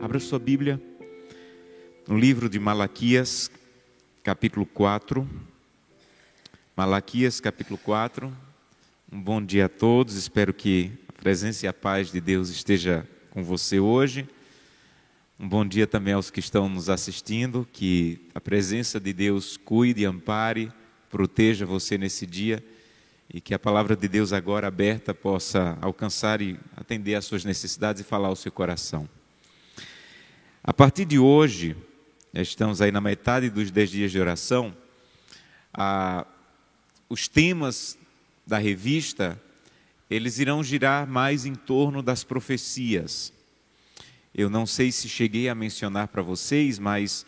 Abra sua Bíblia no livro de Malaquias, capítulo 4. Malaquias, capítulo 4. Um bom dia a todos. Espero que a presença e a paz de Deus esteja com você hoje. Um bom dia também aos que estão nos assistindo. Que a presença de Deus cuide, ampare, proteja você nesse dia e que a palavra de Deus agora aberta possa alcançar e atender às suas necessidades e falar ao seu coração. A partir de hoje, estamos aí na metade dos dez dias de oração, a, os temas da revista, eles irão girar mais em torno das profecias. Eu não sei se cheguei a mencionar para vocês, mas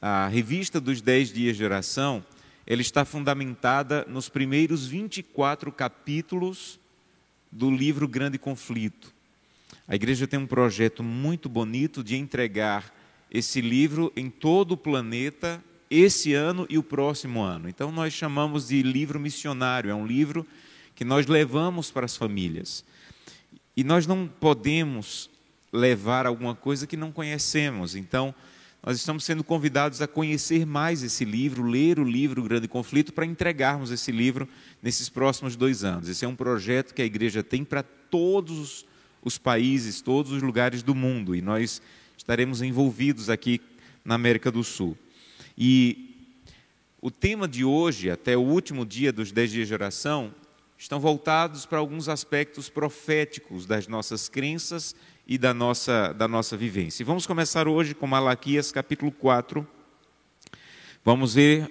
a revista dos dez dias de oração, ela está fundamentada nos primeiros 24 capítulos do livro Grande Conflito. A igreja tem um projeto muito bonito de entregar esse livro em todo o planeta esse ano e o próximo ano. Então nós chamamos de livro missionário, é um livro que nós levamos para as famílias. E nós não podemos levar alguma coisa que não conhecemos. Então, nós estamos sendo convidados a conhecer mais esse livro, ler o livro Grande Conflito, para entregarmos esse livro nesses próximos dois anos. Esse é um projeto que a igreja tem para todos os países, todos os lugares do mundo, e nós estaremos envolvidos aqui na América do Sul. E o tema de hoje, até o último dia dos dez dias de oração, estão voltados para alguns aspectos proféticos das nossas crenças e da nossa, da nossa vivência. E vamos começar hoje com Malaquias capítulo 4. Vamos ver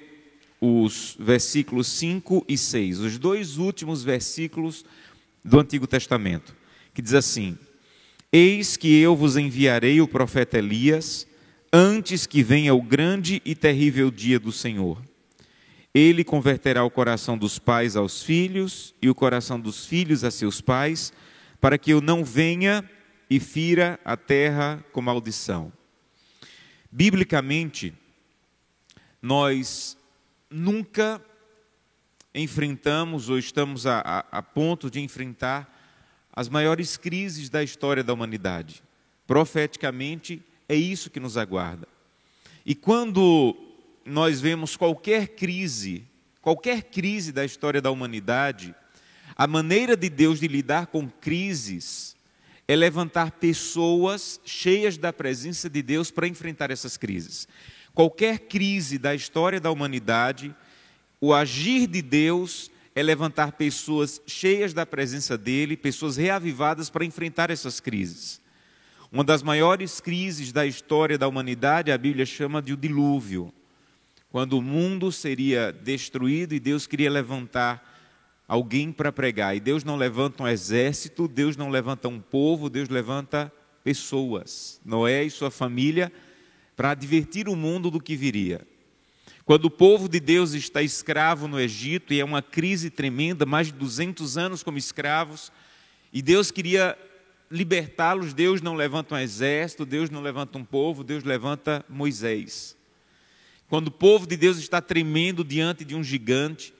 os versículos 5 e 6, os dois últimos versículos do Antigo Testamento que diz assim: Eis que eu vos enviarei o profeta Elias, antes que venha o grande e terrível dia do Senhor. Ele converterá o coração dos pais aos filhos e o coração dos filhos a seus pais, para que eu não venha e fira a terra com maldição. Biblicamente, nós nunca enfrentamos ou estamos a, a, a ponto de enfrentar as maiores crises da história da humanidade. Profeticamente, é isso que nos aguarda. E quando nós vemos qualquer crise, qualquer crise da história da humanidade, a maneira de Deus de lidar com crises é levantar pessoas cheias da presença de Deus para enfrentar essas crises. Qualquer crise da história da humanidade, o agir de Deus é levantar pessoas cheias da presença dele, pessoas reavivadas para enfrentar essas crises. Uma das maiores crises da história da humanidade, a Bíblia chama de o dilúvio, quando o mundo seria destruído e Deus queria levantar alguém para pregar. E Deus não levanta um exército, Deus não levanta um povo, Deus levanta pessoas. Noé e sua família para advertir o mundo do que viria. Quando o povo de Deus está escravo no Egito, e é uma crise tremenda, mais de 200 anos como escravos, e Deus queria libertá-los, Deus não levanta um exército, Deus não levanta um povo, Deus levanta Moisés. Quando o povo de Deus está tremendo diante de um gigante,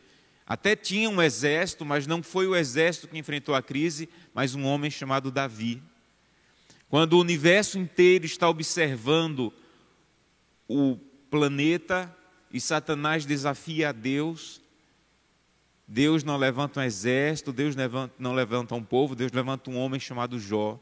até tinha um exército, mas não foi o exército que enfrentou a crise, mas um homem chamado Davi. Quando o universo inteiro está observando o planeta e Satanás desafia a Deus. Deus não levanta um exército, Deus não levanta um povo, Deus levanta um homem chamado Jó.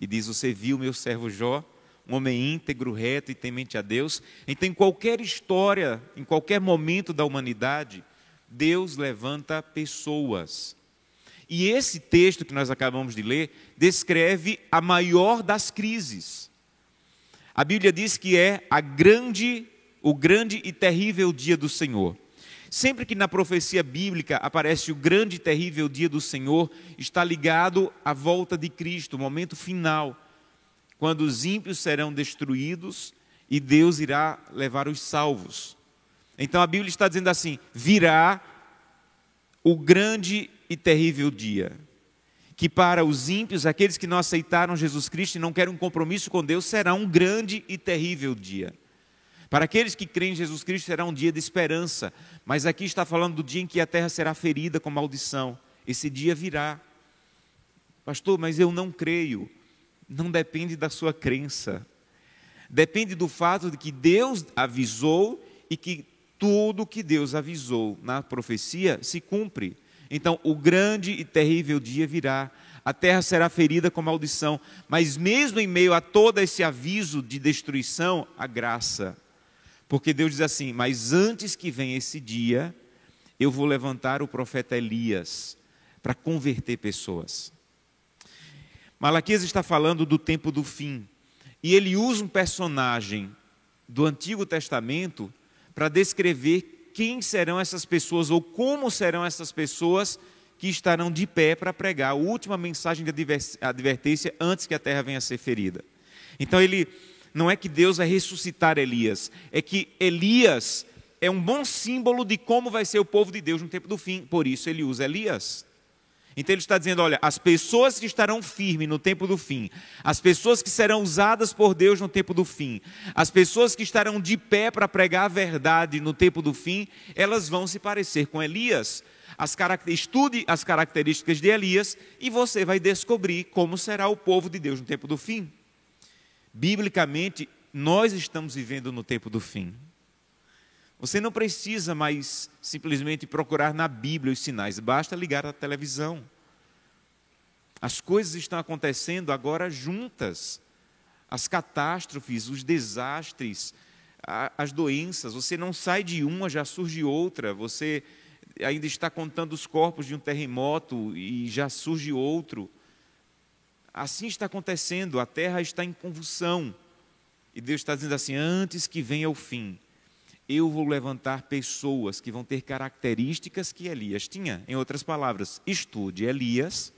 E diz: Você viu meu servo Jó? Um homem íntegro, reto e temente a Deus. Então, em qualquer história, em qualquer momento da humanidade, Deus levanta pessoas. E esse texto que nós acabamos de ler descreve a maior das crises. A Bíblia diz que é a grande o grande e terrível dia do Senhor. Sempre que na profecia bíblica aparece o grande e terrível dia do Senhor, está ligado à volta de Cristo, o momento final, quando os ímpios serão destruídos e Deus irá levar os salvos. Então a Bíblia está dizendo assim: virá o grande e terrível dia, que para os ímpios, aqueles que não aceitaram Jesus Cristo e não querem um compromisso com Deus, será um grande e terrível dia. Para aqueles que creem em Jesus Cristo será um dia de esperança, mas aqui está falando do dia em que a terra será ferida com maldição. Esse dia virá. Pastor, mas eu não creio. Não depende da sua crença. Depende do fato de que Deus avisou e que tudo que Deus avisou na profecia se cumpre. Então, o grande e terrível dia virá, a terra será ferida com maldição, mas mesmo em meio a todo esse aviso de destruição, a graça. Porque Deus diz assim: Mas antes que venha esse dia, eu vou levantar o profeta Elias para converter pessoas. Malaquias está falando do tempo do fim, e ele usa um personagem do Antigo Testamento para descrever quem serão essas pessoas ou como serão essas pessoas que estarão de pé para pregar a última mensagem de advertência antes que a terra venha a ser ferida. Então ele não é que Deus vai ressuscitar Elias, é que Elias é um bom símbolo de como vai ser o povo de Deus no tempo do fim, por isso ele usa Elias. Então ele está dizendo: olha, as pessoas que estarão firmes no tempo do fim, as pessoas que serão usadas por Deus no tempo do fim, as pessoas que estarão de pé para pregar a verdade no tempo do fim, elas vão se parecer com Elias. As estude as características de Elias e você vai descobrir como será o povo de Deus no tempo do fim. Biblicamente, nós estamos vivendo no tempo do fim. Você não precisa mais simplesmente procurar na Bíblia os sinais, basta ligar a televisão. As coisas estão acontecendo agora juntas. As catástrofes, os desastres, as doenças. Você não sai de uma, já surge outra. Você ainda está contando os corpos de um terremoto e já surge outro. Assim está acontecendo, a terra está em convulsão. E Deus está dizendo assim: antes que venha o fim, eu vou levantar pessoas que vão ter características que Elias tinha. Em outras palavras, estude Elias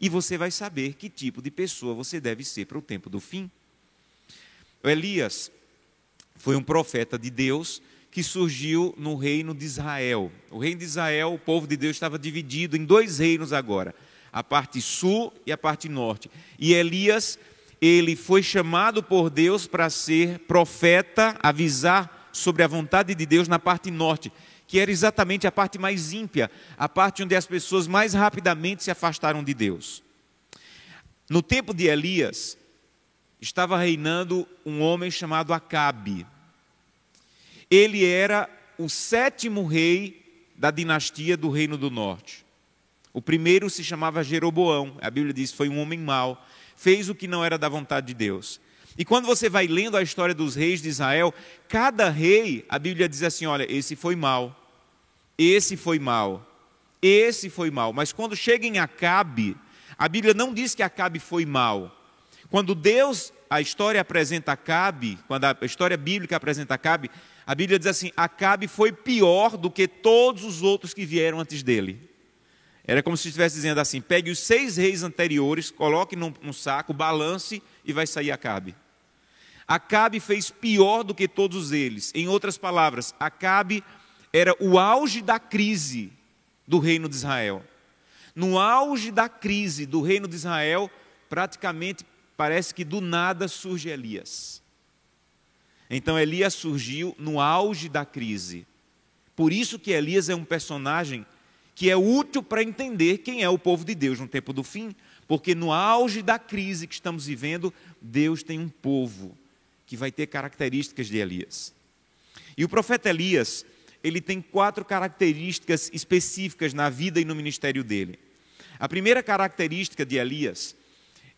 e você vai saber que tipo de pessoa você deve ser para o tempo do fim. Elias foi um profeta de Deus que surgiu no reino de Israel. O reino de Israel, o povo de Deus estava dividido em dois reinos agora, a parte sul e a parte norte. E Elias, ele foi chamado por Deus para ser profeta, avisar sobre a vontade de Deus na parte norte, que era exatamente a parte mais ímpia, a parte onde as pessoas mais rapidamente se afastaram de Deus. No tempo de Elias, estava reinando um homem chamado Acabe. Ele era o sétimo rei da dinastia do Reino do Norte. O primeiro se chamava Jeroboão, a Bíblia diz foi um homem mau, fez o que não era da vontade de Deus. E quando você vai lendo a história dos reis de Israel, cada rei, a Bíblia diz assim: olha, esse foi mal, esse foi mal, esse foi mal. Mas quando chega em Acabe, a Bíblia não diz que Acabe foi mal. Quando Deus, a história apresenta Acabe, quando a história bíblica apresenta Acabe, a Bíblia diz assim: Acabe foi pior do que todos os outros que vieram antes dele. Era como se estivesse dizendo assim: pegue os seis reis anteriores, coloque num, num saco, balance e vai sair Acabe. Acabe fez pior do que todos eles. Em outras palavras, Acabe era o auge da crise do reino de Israel. No auge da crise do reino de Israel, praticamente parece que do nada surge Elias. Então Elias surgiu no auge da crise. Por isso que Elias é um personagem que é útil para entender quem é o povo de Deus no tempo do fim, porque no auge da crise que estamos vivendo, Deus tem um povo que vai ter características de Elias. E o profeta Elias, ele tem quatro características específicas na vida e no ministério dele. A primeira característica de Elias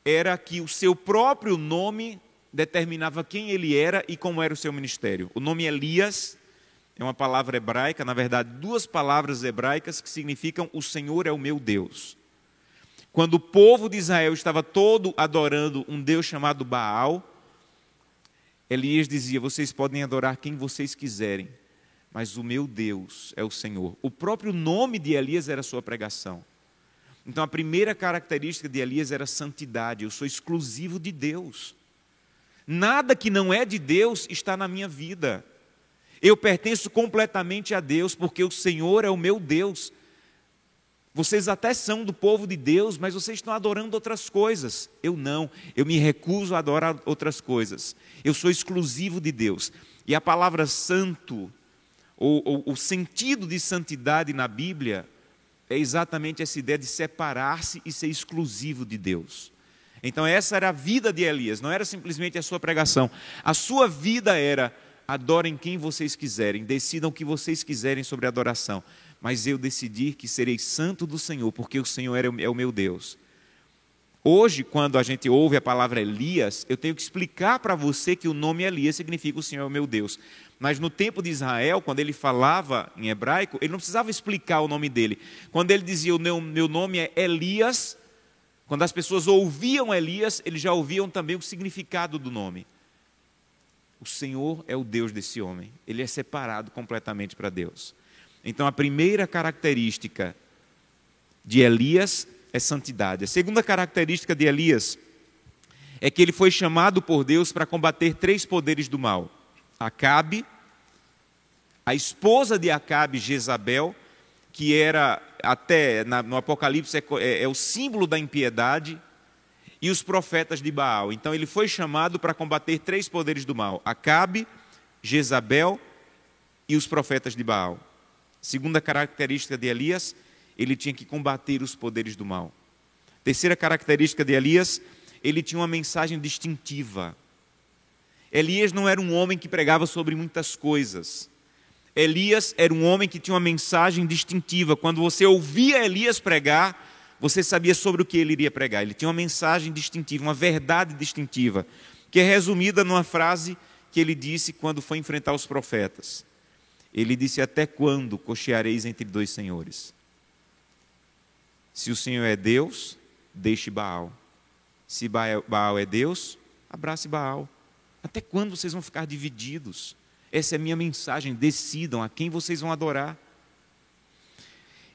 era que o seu próprio nome determinava quem ele era e como era o seu ministério. O nome Elias é uma palavra hebraica, na verdade, duas palavras hebraicas que significam o Senhor é o meu Deus. Quando o povo de Israel estava todo adorando um Deus chamado Baal, Elias dizia: Vocês podem adorar quem vocês quiserem, mas o meu Deus é o Senhor. O próprio nome de Elias era sua pregação. Então a primeira característica de Elias era santidade. Eu sou exclusivo de Deus. Nada que não é de Deus está na minha vida. Eu pertenço completamente a Deus, porque o Senhor é o meu Deus. Vocês até são do povo de Deus, mas vocês estão adorando outras coisas. Eu não, eu me recuso a adorar outras coisas. Eu sou exclusivo de Deus. E a palavra santo, ou, ou o sentido de santidade na Bíblia, é exatamente essa ideia de separar-se e ser exclusivo de Deus. Então, essa era a vida de Elias, não era simplesmente a sua pregação. A sua vida era: adorem quem vocês quiserem, decidam o que vocês quiserem sobre a adoração, mas eu decidi que serei santo do Senhor, porque o Senhor é o meu Deus. Hoje, quando a gente ouve a palavra Elias, eu tenho que explicar para você que o nome Elias significa o Senhor é o meu Deus. Mas no tempo de Israel, quando ele falava em hebraico, ele não precisava explicar o nome dele. Quando ele dizia o meu, meu nome é Elias, quando as pessoas ouviam Elias, eles já ouviam também o significado do nome. O Senhor é o Deus desse homem. Ele é separado completamente para Deus. Então, a primeira característica de Elias é santidade. A segunda característica de Elias é que ele foi chamado por Deus para combater três poderes do mal: Acabe, a esposa de Acabe, Jezabel, que era até no Apocalipse é, é, é o símbolo da impiedade, e os profetas de Baal. Então ele foi chamado para combater três poderes do mal: Acabe, Jezabel e os profetas de Baal. Segunda característica de Elias ele tinha que combater os poderes do mal. Terceira característica de Elias, ele tinha uma mensagem distintiva. Elias não era um homem que pregava sobre muitas coisas. Elias era um homem que tinha uma mensagem distintiva. Quando você ouvia Elias pregar, você sabia sobre o que ele iria pregar. Ele tinha uma mensagem distintiva, uma verdade distintiva, que é resumida numa frase que ele disse quando foi enfrentar os profetas. Ele disse: Até quando cocheareis entre dois senhores? Se o Senhor é Deus, deixe Baal. Se Baal é Deus, abrace Baal. Até quando vocês vão ficar divididos? Essa é a minha mensagem. Decidam a quem vocês vão adorar.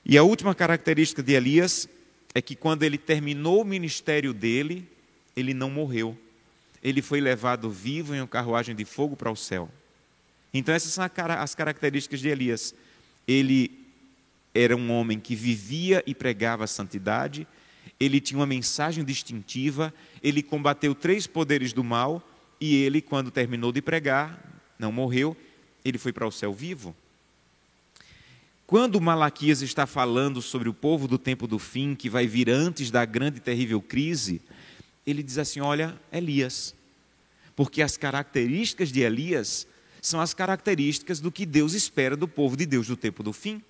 E a última característica de Elias é que quando ele terminou o ministério dele, ele não morreu. Ele foi levado vivo em uma carruagem de fogo para o céu. Então, essas são as características de Elias. Ele era um homem que vivia e pregava a santidade, ele tinha uma mensagem distintiva, ele combateu três poderes do mal e ele, quando terminou de pregar, não morreu, ele foi para o céu vivo. Quando Malaquias está falando sobre o povo do tempo do fim, que vai vir antes da grande e terrível crise, ele diz assim: Olha, Elias. Porque as características de Elias são as características do que Deus espera do povo de Deus do tempo do fim.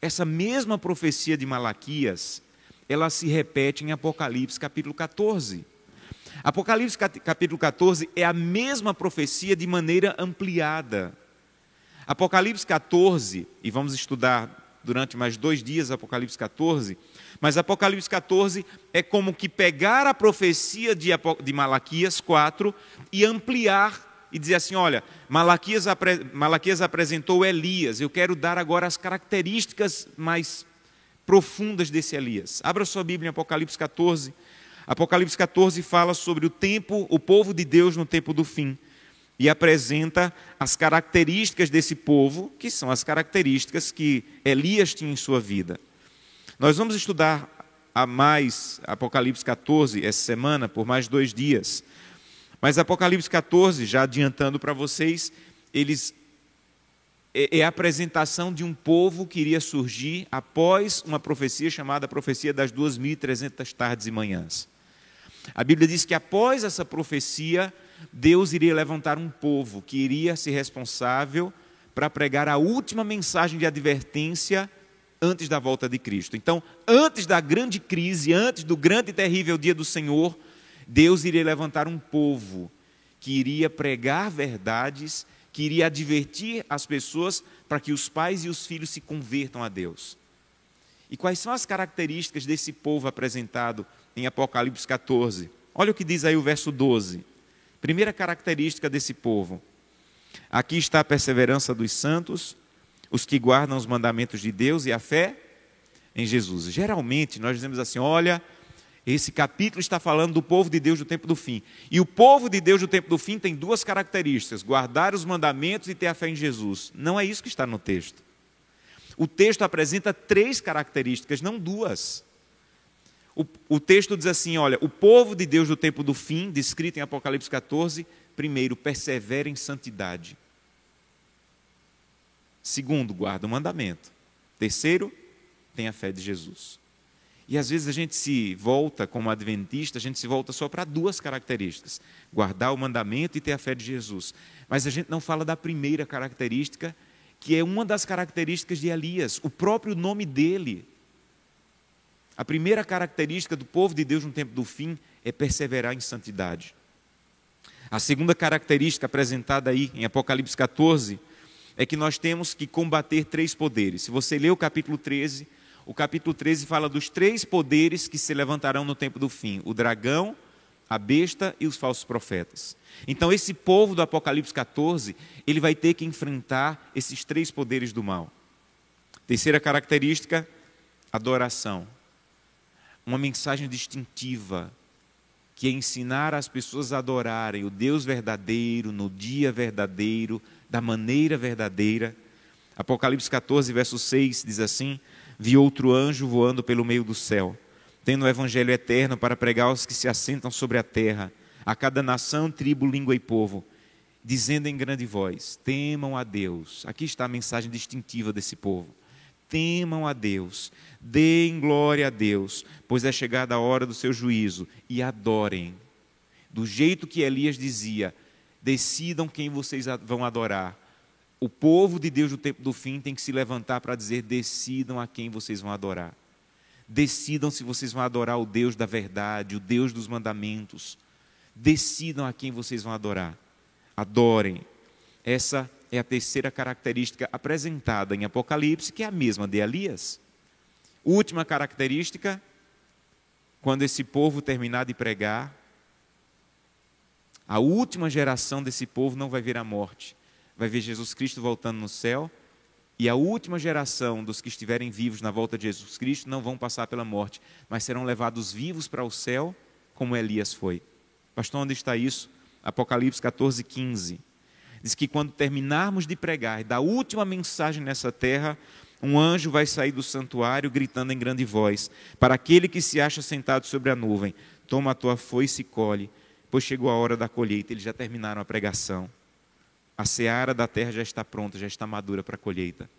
Essa mesma profecia de Malaquias, ela se repete em Apocalipse capítulo 14. Apocalipse capítulo 14 é a mesma profecia de maneira ampliada. Apocalipse 14, e vamos estudar durante mais dois dias Apocalipse 14, mas Apocalipse 14 é como que pegar a profecia de, Malaquias 4 e ampliar e dizer assim: olha, Malaquias, Malaquias apresentou Elias, eu quero dar agora as características mais profundas desse Elias. Abra sua Bíblia em Apocalipse 14. Apocalipse 14 fala sobre o tempo, o povo de Deus no tempo do fim. E apresenta as características desse povo, que são as características que Elias tinha em sua vida. Nós vamos estudar a mais Apocalipse 14 essa semana, por mais dois dias. Mas Apocalipse 14, já adiantando para vocês, eles é, é a apresentação de um povo que iria surgir após uma profecia chamada profecia das 2.300 tardes e manhãs. A Bíblia diz que após essa profecia, Deus iria levantar um povo que iria ser responsável para pregar a última mensagem de advertência antes da volta de Cristo. Então, antes da grande crise, antes do grande e terrível dia do Senhor, Deus iria levantar um povo que iria pregar verdades, que iria advertir as pessoas para que os pais e os filhos se convertam a Deus. E quais são as características desse povo apresentado em Apocalipse 14? Olha o que diz aí o verso 12. Primeira característica desse povo. Aqui está a perseverança dos santos, os que guardam os mandamentos de Deus e a fé em Jesus. Geralmente nós dizemos assim: olha, esse capítulo está falando do povo de Deus do tempo do fim. E o povo de Deus do tempo do fim tem duas características: guardar os mandamentos e ter a fé em Jesus. Não é isso que está no texto. O texto apresenta três características, não duas. O, o texto diz assim: olha, o povo de Deus do tempo do fim, descrito em Apocalipse 14, primeiro, persevera em santidade. Segundo, guarda o mandamento. Terceiro, tenha fé de Jesus. E às vezes a gente se volta, como adventista, a gente se volta só para duas características: guardar o mandamento e ter a fé de Jesus. Mas a gente não fala da primeira característica, que é uma das características de Elias, o próprio nome dele. A primeira característica do povo de Deus no tempo do fim é perseverar em santidade. A segunda característica apresentada aí em Apocalipse 14 é que nós temos que combater três poderes. Se você ler o capítulo 13, o capítulo 13 fala dos três poderes que se levantarão no tempo do fim: o dragão, a besta e os falsos profetas. Então, esse povo do Apocalipse 14, ele vai ter que enfrentar esses três poderes do mal. Terceira característica, adoração. Uma mensagem distintiva, que é ensinar as pessoas a adorarem o Deus verdadeiro, no dia verdadeiro, da maneira verdadeira. Apocalipse 14, verso 6 diz assim: Vi outro anjo voando pelo meio do céu, tendo o evangelho eterno para pregar aos que se assentam sobre a terra, a cada nação, tribo, língua e povo, dizendo em grande voz: Temam a Deus. Aqui está a mensagem distintiva desse povo. Temam a Deus, deem glória a Deus, pois é chegada a hora do seu juízo, e adorem. Do jeito que Elias dizia: decidam quem vocês vão adorar. O povo de Deus no tempo do fim tem que se levantar para dizer: decidam a quem vocês vão adorar. Decidam se vocês vão adorar o Deus da verdade, o Deus dos mandamentos. Decidam a quem vocês vão adorar. Adorem. Essa é a terceira característica apresentada em Apocalipse, que é a mesma de Elias. Última característica, quando esse povo terminar de pregar, a última geração desse povo não vai ver a morte, vai ver Jesus Cristo voltando no céu, e a última geração dos que estiverem vivos na volta de Jesus Cristo não vão passar pela morte, mas serão levados vivos para o céu, como Elias foi. Pastor, onde está isso? Apocalipse 14, 15. Diz que quando terminarmos de pregar e dar a última mensagem nessa terra, um anjo vai sair do santuário gritando em grande voz: Para aquele que se acha sentado sobre a nuvem, toma a tua foice e colhe, pois chegou a hora da colheita. Eles já terminaram a pregação. A seara da terra já está pronta, já está madura para a colheita.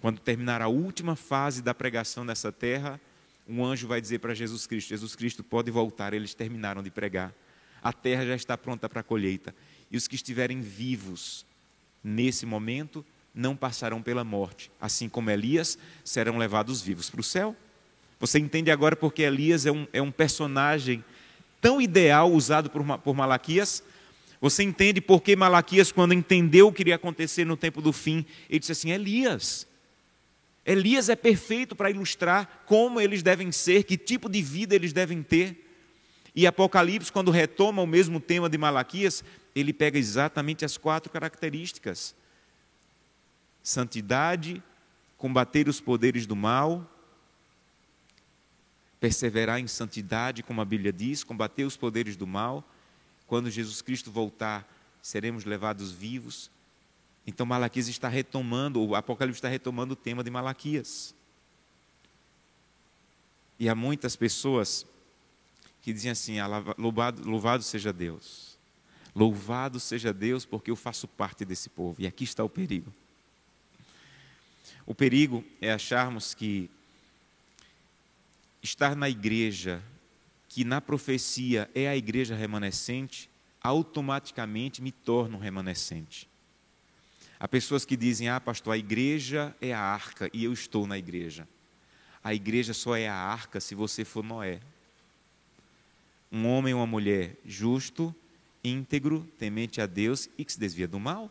Quando terminar a última fase da pregação nessa terra, um anjo vai dizer para Jesus Cristo: Jesus Cristo pode voltar, eles terminaram de pregar. A terra já está pronta para a colheita. E os que estiverem vivos nesse momento não passarão pela morte, assim como Elias serão levados vivos para o céu. Você entende agora porque Elias é um, é um personagem tão ideal usado por, por Malaquias? Você entende porque Malaquias, quando entendeu o que iria acontecer no tempo do fim, ele disse assim: Elias. Elias é perfeito para ilustrar como eles devem ser, que tipo de vida eles devem ter. E Apocalipse, quando retoma o mesmo tema de Malaquias, ele pega exatamente as quatro características santidade, combater os poderes do mal, perseverar em santidade, como a Bíblia diz, combater os poderes do mal. Quando Jesus Cristo voltar, seremos levados vivos. Então Malaquias está retomando, o Apocalipse está retomando o tema de Malaquias. E há muitas pessoas que dizem assim: ah, louvado, louvado seja Deus. Louvado seja Deus, porque eu faço parte desse povo. E aqui está o perigo. O perigo é acharmos que estar na igreja, que na profecia é a igreja remanescente, automaticamente me torna um remanescente. Há pessoas que dizem: Ah, pastor, a igreja é a arca e eu estou na igreja. A igreja só é a arca se você for Noé. Um homem ou uma mulher justo, íntegro, temente a Deus e que se desvia do mal.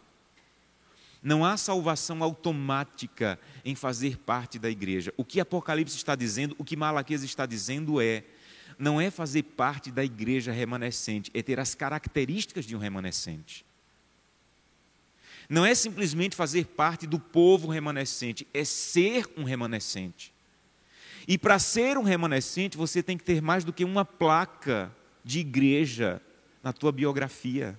Não há salvação automática em fazer parte da igreja. O que Apocalipse está dizendo, o que Malaquias está dizendo é: não é fazer parte da igreja remanescente, é ter as características de um remanescente. Não é simplesmente fazer parte do povo remanescente, é ser um remanescente. E para ser um remanescente, você tem que ter mais do que uma placa de igreja na tua biografia.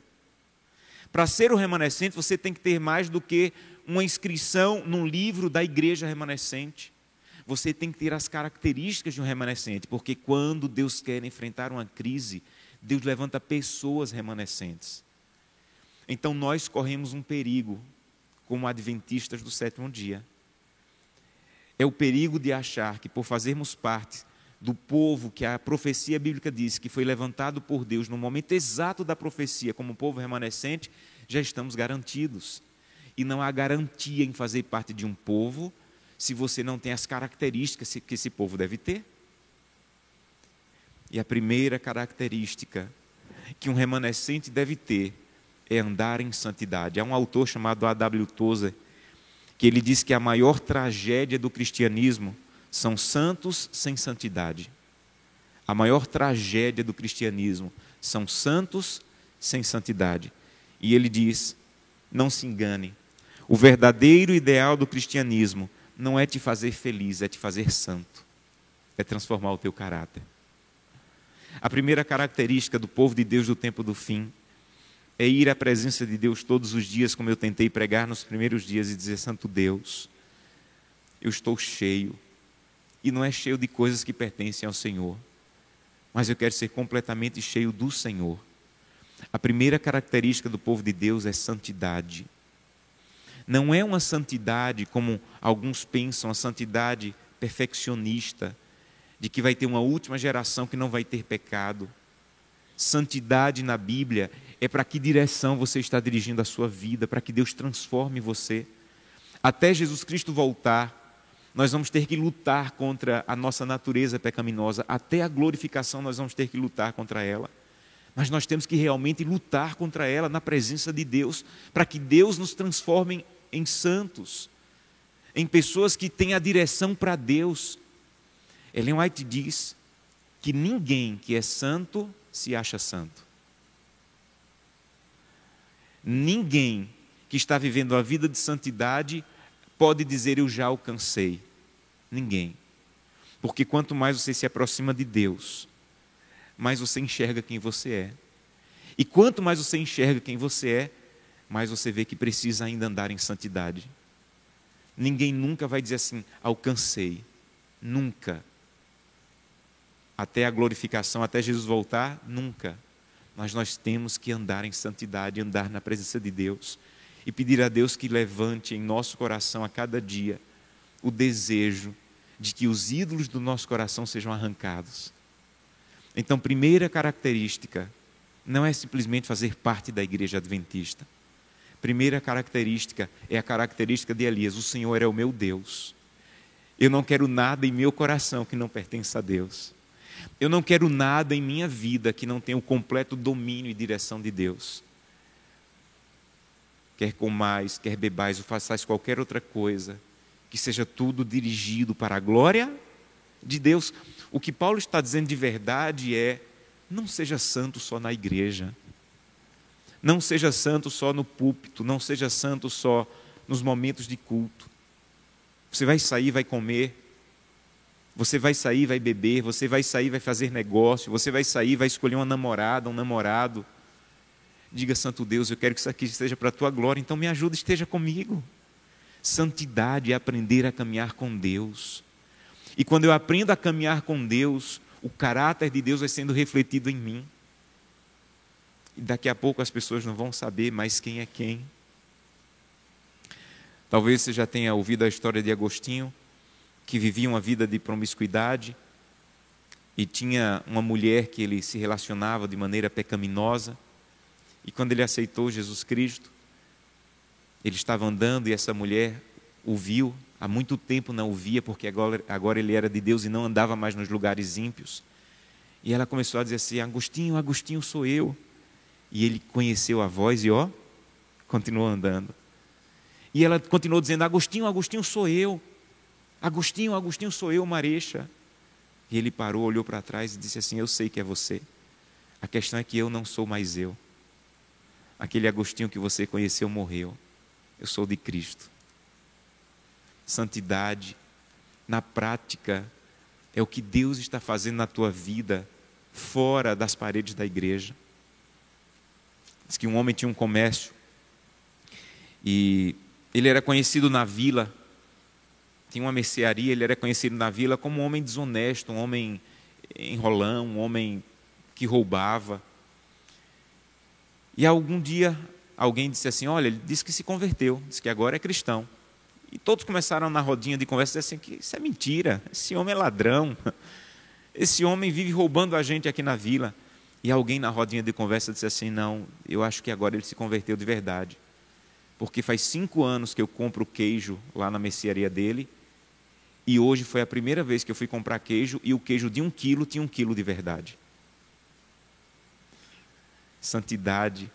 Para ser o remanescente, você tem que ter mais do que uma inscrição num livro da igreja remanescente. Você tem que ter as características de um remanescente, porque quando Deus quer enfrentar uma crise, Deus levanta pessoas remanescentes. Então nós corremos um perigo como adventistas do sétimo dia. É o perigo de achar que por fazermos parte do povo que a profecia bíblica diz que foi levantado por Deus no momento exato da profecia como povo remanescente, já estamos garantidos. E não há garantia em fazer parte de um povo se você não tem as características que esse povo deve ter. E a primeira característica que um remanescente deve ter é andar em santidade. Há um autor chamado A.W. Tozer que ele diz que a maior tragédia do cristianismo são santos sem santidade. A maior tragédia do cristianismo são santos sem santidade. E ele diz: não se engane, o verdadeiro ideal do cristianismo não é te fazer feliz, é te fazer santo, é transformar o teu caráter. A primeira característica do povo de Deus do tempo do fim é ir à presença de Deus todos os dias, como eu tentei pregar nos primeiros dias, e dizer: Santo Deus, eu estou cheio, e não é cheio de coisas que pertencem ao Senhor, mas eu quero ser completamente cheio do Senhor. A primeira característica do povo de Deus é santidade. Não é uma santidade como alguns pensam, a santidade perfeccionista, de que vai ter uma última geração que não vai ter pecado. Santidade na Bíblia é para que direção você está dirigindo a sua vida, para que Deus transforme você. Até Jesus Cristo voltar, nós vamos ter que lutar contra a nossa natureza pecaminosa, até a glorificação nós vamos ter que lutar contra ela. Mas nós temos que realmente lutar contra ela na presença de Deus, para que Deus nos transforme em santos, em pessoas que têm a direção para Deus. Ellen White diz que ninguém que é santo se acha santo. Ninguém que está vivendo a vida de santidade pode dizer eu já alcancei. Ninguém. Porque quanto mais você se aproxima de Deus, mais você enxerga quem você é. E quanto mais você enxerga quem você é, mais você vê que precisa ainda andar em santidade. Ninguém nunca vai dizer assim, alcancei. Nunca até a glorificação, até Jesus voltar? Nunca. Mas nós temos que andar em santidade, andar na presença de Deus e pedir a Deus que levante em nosso coração a cada dia o desejo de que os ídolos do nosso coração sejam arrancados. Então, primeira característica não é simplesmente fazer parte da igreja adventista. Primeira característica é a característica de Elias: o Senhor é o meu Deus. Eu não quero nada em meu coração que não pertença a Deus. Eu não quero nada em minha vida que não tenha o completo domínio e direção de Deus. Quer comais, quer bebais ou façais qualquer outra coisa, que seja tudo dirigido para a glória de Deus. O que Paulo está dizendo de verdade é: não seja santo só na igreja, não seja santo só no púlpito, não seja santo só nos momentos de culto. Você vai sair, vai comer, você vai sair, vai beber, você vai sair, vai fazer negócio, você vai sair, vai escolher uma namorada, um namorado. Diga, Santo Deus, eu quero que isso aqui esteja para a tua glória, então me ajuda, esteja comigo. Santidade é aprender a caminhar com Deus. E quando eu aprendo a caminhar com Deus, o caráter de Deus vai sendo refletido em mim. E daqui a pouco as pessoas não vão saber mais quem é quem. Talvez você já tenha ouvido a história de Agostinho que vivia uma vida de promiscuidade e tinha uma mulher que ele se relacionava de maneira pecaminosa. E quando ele aceitou Jesus Cristo, ele estava andando e essa mulher o viu, há muito tempo não o via, porque agora, agora ele era de Deus e não andava mais nos lugares ímpios. E ela começou a dizer assim: Agostinho, Agostinho sou eu. E ele conheceu a voz e ó, continuou andando. E ela continuou dizendo: Agostinho, Agostinho sou eu. Agostinho, Agostinho, sou eu, Marecha. E ele parou, olhou para trás e disse assim: Eu sei que é você. A questão é que eu não sou mais eu. Aquele Agostinho que você conheceu morreu. Eu sou de Cristo. Santidade, na prática, é o que Deus está fazendo na tua vida, fora das paredes da igreja. Diz que um homem tinha um comércio e ele era conhecido na vila tinha uma mercearia, ele era conhecido na vila como um homem desonesto, um homem enrolão, um homem que roubava. E algum dia alguém disse assim: Olha, ele disse que se converteu, disse que agora é cristão. E todos começaram na rodinha de conversa assim: que Isso é mentira, esse homem é ladrão, esse homem vive roubando a gente aqui na vila. E alguém na rodinha de conversa disse assim: Não, eu acho que agora ele se converteu de verdade. Porque faz cinco anos que eu compro queijo lá na mercearia dele. E hoje foi a primeira vez que eu fui comprar queijo e o queijo de um quilo tinha um quilo de verdade. Santidade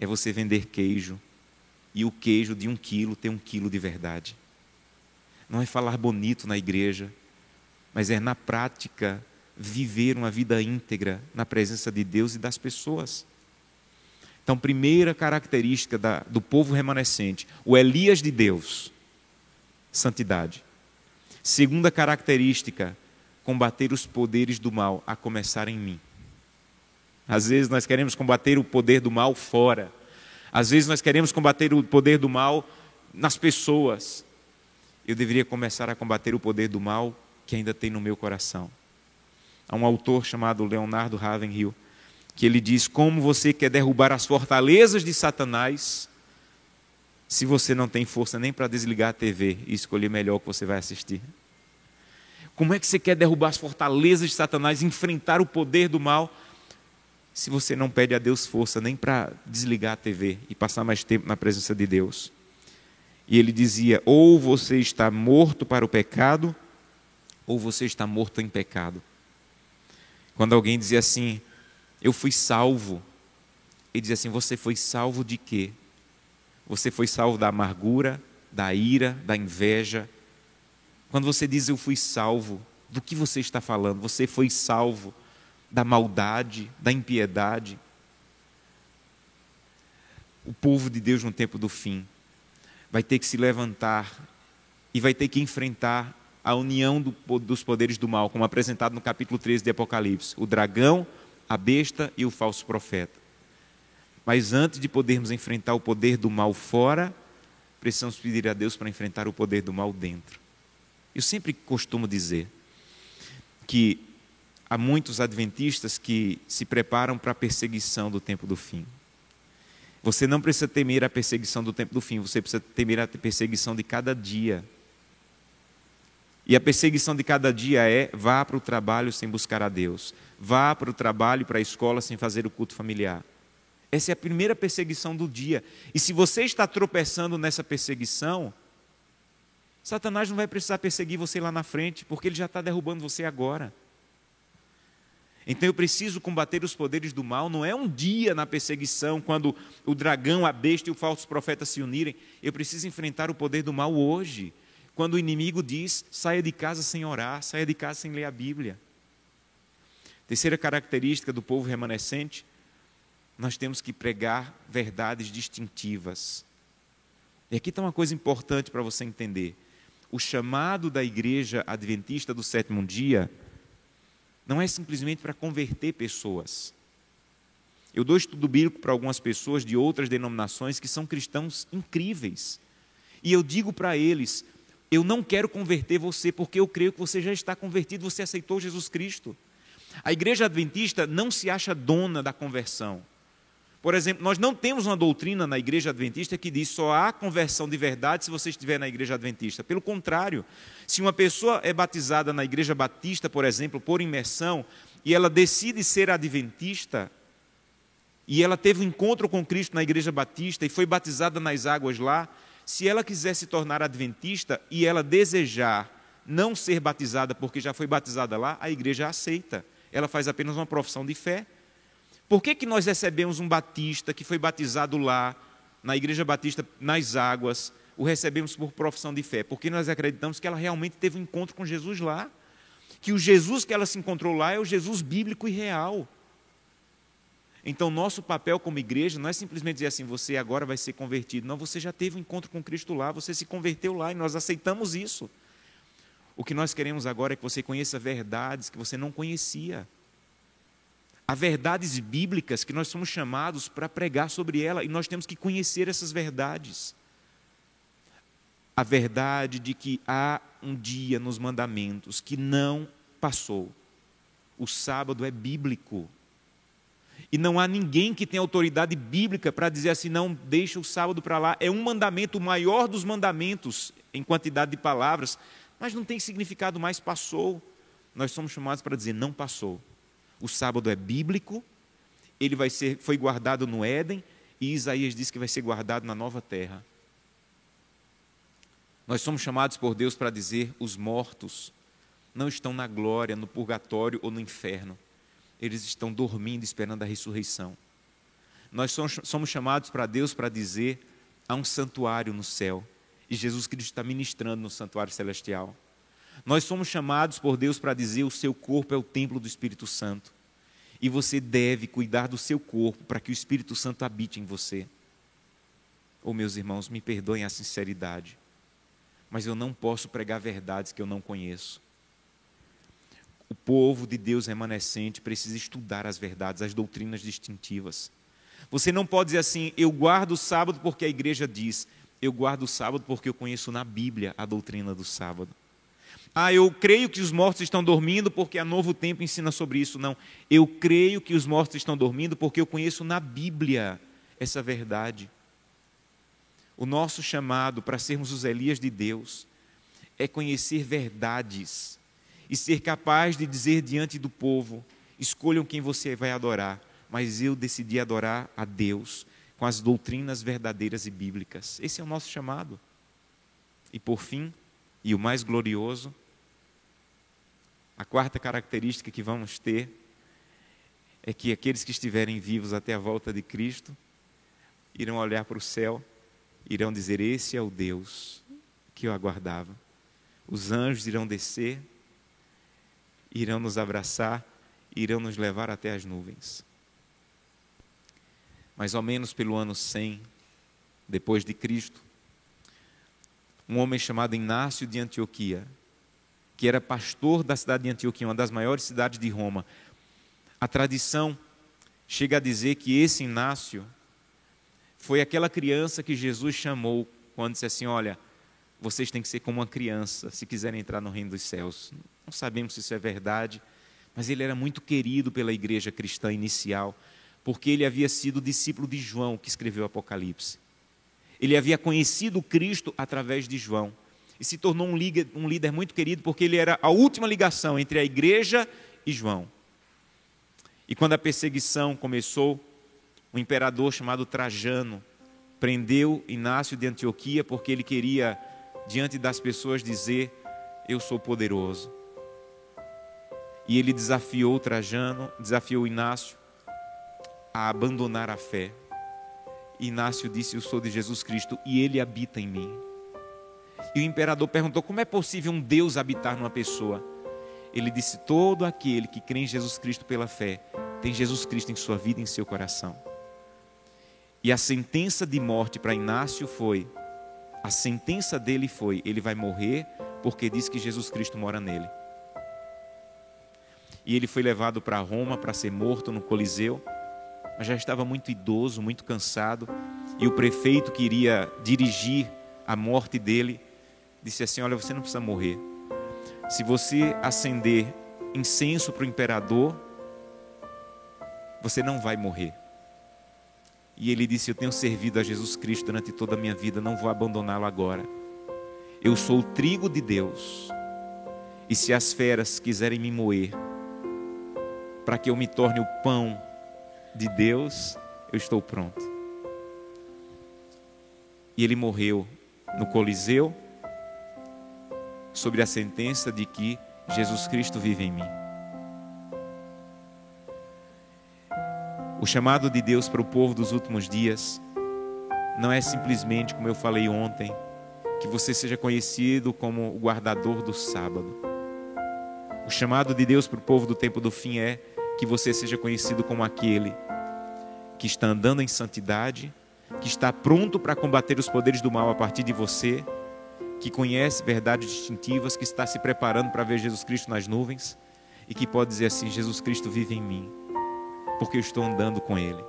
é você vender queijo e o queijo de um quilo tem um quilo de verdade. Não é falar bonito na igreja, mas é na prática viver uma vida íntegra na presença de Deus e das pessoas. Então, primeira característica da, do povo remanescente, o Elias de Deus, santidade. Segunda característica, combater os poderes do mal, a começar em mim. Às vezes nós queremos combater o poder do mal fora. Às vezes nós queremos combater o poder do mal nas pessoas. Eu deveria começar a combater o poder do mal que ainda tem no meu coração. Há um autor chamado Leonardo Ravenhill que ele diz: Como você quer derrubar as fortalezas de Satanás se você não tem força nem para desligar a TV e escolher melhor o que você vai assistir? Como é que você quer derrubar as fortalezas de Satanás, enfrentar o poder do mal, se você não pede a Deus força nem para desligar a TV e passar mais tempo na presença de Deus? E ele dizia: ou você está morto para o pecado, ou você está morto em pecado. Quando alguém dizia assim, eu fui salvo, ele dizia assim: você foi salvo de quê? Você foi salvo da amargura, da ira, da inveja. Quando você diz eu fui salvo, do que você está falando? Você foi salvo da maldade, da impiedade. O povo de Deus no tempo do fim vai ter que se levantar e vai ter que enfrentar a união do, dos poderes do mal, como apresentado no capítulo 13 de Apocalipse: o dragão, a besta e o falso profeta. Mas antes de podermos enfrentar o poder do mal fora, precisamos pedir a Deus para enfrentar o poder do mal dentro. Eu sempre costumo dizer que há muitos adventistas que se preparam para a perseguição do tempo do fim. Você não precisa temer a perseguição do tempo do fim, você precisa temer a perseguição de cada dia. E a perseguição de cada dia é: vá para o trabalho sem buscar a Deus, vá para o trabalho, para a escola sem fazer o culto familiar. Essa é a primeira perseguição do dia. E se você está tropeçando nessa perseguição, Satanás não vai precisar perseguir você lá na frente, porque ele já está derrubando você agora. Então eu preciso combater os poderes do mal, não é um dia na perseguição, quando o dragão, a besta e o falso profeta se unirem. Eu preciso enfrentar o poder do mal hoje. Quando o inimigo diz: saia de casa sem orar, saia de casa sem ler a Bíblia. Terceira característica do povo remanescente: nós temos que pregar verdades distintivas. E aqui está uma coisa importante para você entender. O chamado da igreja adventista do sétimo dia não é simplesmente para converter pessoas. Eu dou estudo bíblico para algumas pessoas de outras denominações que são cristãos incríveis. E eu digo para eles: eu não quero converter você porque eu creio que você já está convertido, você aceitou Jesus Cristo. A igreja adventista não se acha dona da conversão. Por exemplo, nós não temos uma doutrina na igreja adventista que diz só há conversão de verdade se você estiver na igreja adventista. Pelo contrário, se uma pessoa é batizada na igreja batista, por exemplo, por imersão, e ela decide ser adventista, e ela teve um encontro com Cristo na igreja batista e foi batizada nas águas lá, se ela quiser se tornar adventista e ela desejar não ser batizada porque já foi batizada lá, a igreja aceita. Ela faz apenas uma profissão de fé. Por que, que nós recebemos um batista que foi batizado lá, na igreja batista, nas águas, o recebemos por profissão de fé? Porque nós acreditamos que ela realmente teve um encontro com Jesus lá. Que o Jesus que ela se encontrou lá é o Jesus bíblico e real. Então, nosso papel como igreja não é simplesmente dizer assim, você agora vai ser convertido. Não, você já teve um encontro com Cristo lá, você se converteu lá e nós aceitamos isso. O que nós queremos agora é que você conheça verdades que você não conhecia. Há verdades bíblicas que nós somos chamados para pregar sobre ela e nós temos que conhecer essas verdades. A verdade de que há um dia nos mandamentos que não passou. O sábado é bíblico. E não há ninguém que tenha autoridade bíblica para dizer assim, não, deixa o sábado para lá. É um mandamento, o maior dos mandamentos em quantidade de palavras, mas não tem significado mais passou. Nós somos chamados para dizer, não passou. O sábado é bíblico, ele vai ser, foi guardado no Éden, e Isaías diz que vai ser guardado na nova terra. Nós somos chamados por Deus para dizer: os mortos não estão na glória, no purgatório ou no inferno eles estão dormindo esperando a ressurreição. Nós somos chamados para Deus para dizer: há um santuário no céu e Jesus Cristo está ministrando no santuário celestial. Nós somos chamados por Deus para dizer: o seu corpo é o templo do Espírito Santo e você deve cuidar do seu corpo para que o Espírito Santo habite em você. Oh, meus irmãos, me perdoem a sinceridade, mas eu não posso pregar verdades que eu não conheço. O povo de Deus remanescente precisa estudar as verdades, as doutrinas distintivas. Você não pode dizer assim, eu guardo o sábado porque a igreja diz, eu guardo o sábado porque eu conheço na Bíblia a doutrina do sábado. Ah, eu creio que os mortos estão dormindo porque a Novo Tempo ensina sobre isso. Não. Eu creio que os mortos estão dormindo porque eu conheço na Bíblia essa verdade. O nosso chamado para sermos os Elias de Deus é conhecer verdades e ser capaz de dizer diante do povo: escolham quem você vai adorar, mas eu decidi adorar a Deus com as doutrinas verdadeiras e bíblicas. Esse é o nosso chamado. E por fim, e o mais glorioso, a quarta característica que vamos ter é que aqueles que estiverem vivos até a volta de Cristo irão olhar para o céu, irão dizer: Esse é o Deus que eu aguardava. Os anjos irão descer irão nos abraçar, irão nos levar até as nuvens. Mais ou menos pelo ano 100 depois de Cristo, um homem chamado Inácio de Antioquia, que era pastor da cidade de Antioquia, uma das maiores cidades de Roma. A tradição chega a dizer que esse Inácio foi aquela criança que Jesus chamou quando disse assim: Olha, vocês têm que ser como uma criança se quiserem entrar no reino dos céus. Não sabemos se isso é verdade, mas ele era muito querido pela igreja cristã inicial, porque ele havia sido discípulo de João, que escreveu o Apocalipse. Ele havia conhecido Cristo através de João e se tornou um líder, um líder muito querido, porque ele era a última ligação entre a igreja e João. E quando a perseguição começou, um imperador chamado Trajano prendeu Inácio de Antioquia porque ele queria, diante das pessoas, dizer: Eu sou poderoso. E ele desafiou Trajano, desafiou Inácio a abandonar a fé. Inácio disse: Eu sou de Jesus Cristo e ele habita em mim. E o imperador perguntou: Como é possível um Deus habitar numa pessoa? Ele disse: Todo aquele que crê em Jesus Cristo pela fé tem Jesus Cristo em sua vida e em seu coração. E a sentença de morte para Inácio foi: a sentença dele foi: ele vai morrer porque diz que Jesus Cristo mora nele e ele foi levado para Roma para ser morto no Coliseu, mas já estava muito idoso, muito cansado, e o prefeito que iria dirigir a morte dele disse assim: Olha, você não precisa morrer. Se você acender incenso para o imperador, você não vai morrer. E ele disse: Eu tenho servido a Jesus Cristo durante toda a minha vida, não vou abandoná-lo agora. Eu sou o trigo de Deus. E se as feras quiserem me moer, para que eu me torne o pão de Deus, eu estou pronto. E ele morreu no Coliseu, sobre a sentença de que Jesus Cristo vive em mim. O chamado de Deus para o povo dos últimos dias não é simplesmente, como eu falei ontem, que você seja conhecido como o guardador do sábado. O chamado de Deus para o povo do tempo do fim é que você seja conhecido como aquele que está andando em santidade, que está pronto para combater os poderes do mal a partir de você, que conhece verdades distintivas, que está se preparando para ver Jesus Cristo nas nuvens e que pode dizer assim: Jesus Cristo vive em mim, porque eu estou andando com Ele.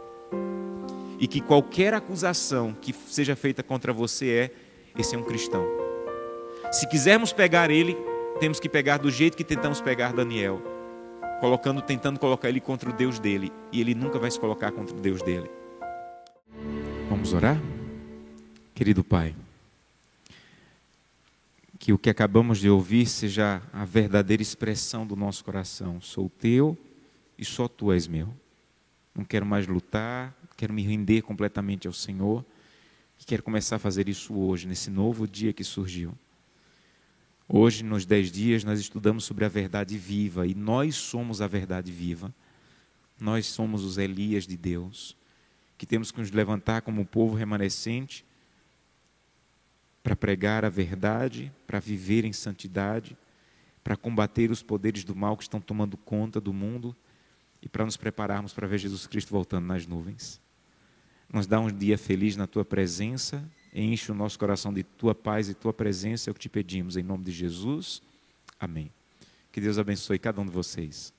E que qualquer acusação que seja feita contra você é: esse é um cristão. Se quisermos pegar ele, temos que pegar do jeito que tentamos pegar Daniel colocando, tentando colocar ele contra o Deus dele, e ele nunca vai se colocar contra o Deus dele. Vamos orar? Querido Pai, que o que acabamos de ouvir seja a verdadeira expressão do nosso coração. Sou teu e só tu és meu. Não quero mais lutar, quero me render completamente ao Senhor. E quero começar a fazer isso hoje, nesse novo dia que surgiu. Hoje, nos dez dias, nós estudamos sobre a verdade viva e nós somos a verdade viva. Nós somos os Elias de Deus, que temos que nos levantar como povo remanescente para pregar a verdade, para viver em santidade, para combater os poderes do mal que estão tomando conta do mundo e para nos prepararmos para ver Jesus Cristo voltando nas nuvens. Nos dá um dia feliz na tua presença, enche o nosso coração de tua paz e tua presença, é o que te pedimos, em nome de Jesus. Amém. Que Deus abençoe cada um de vocês.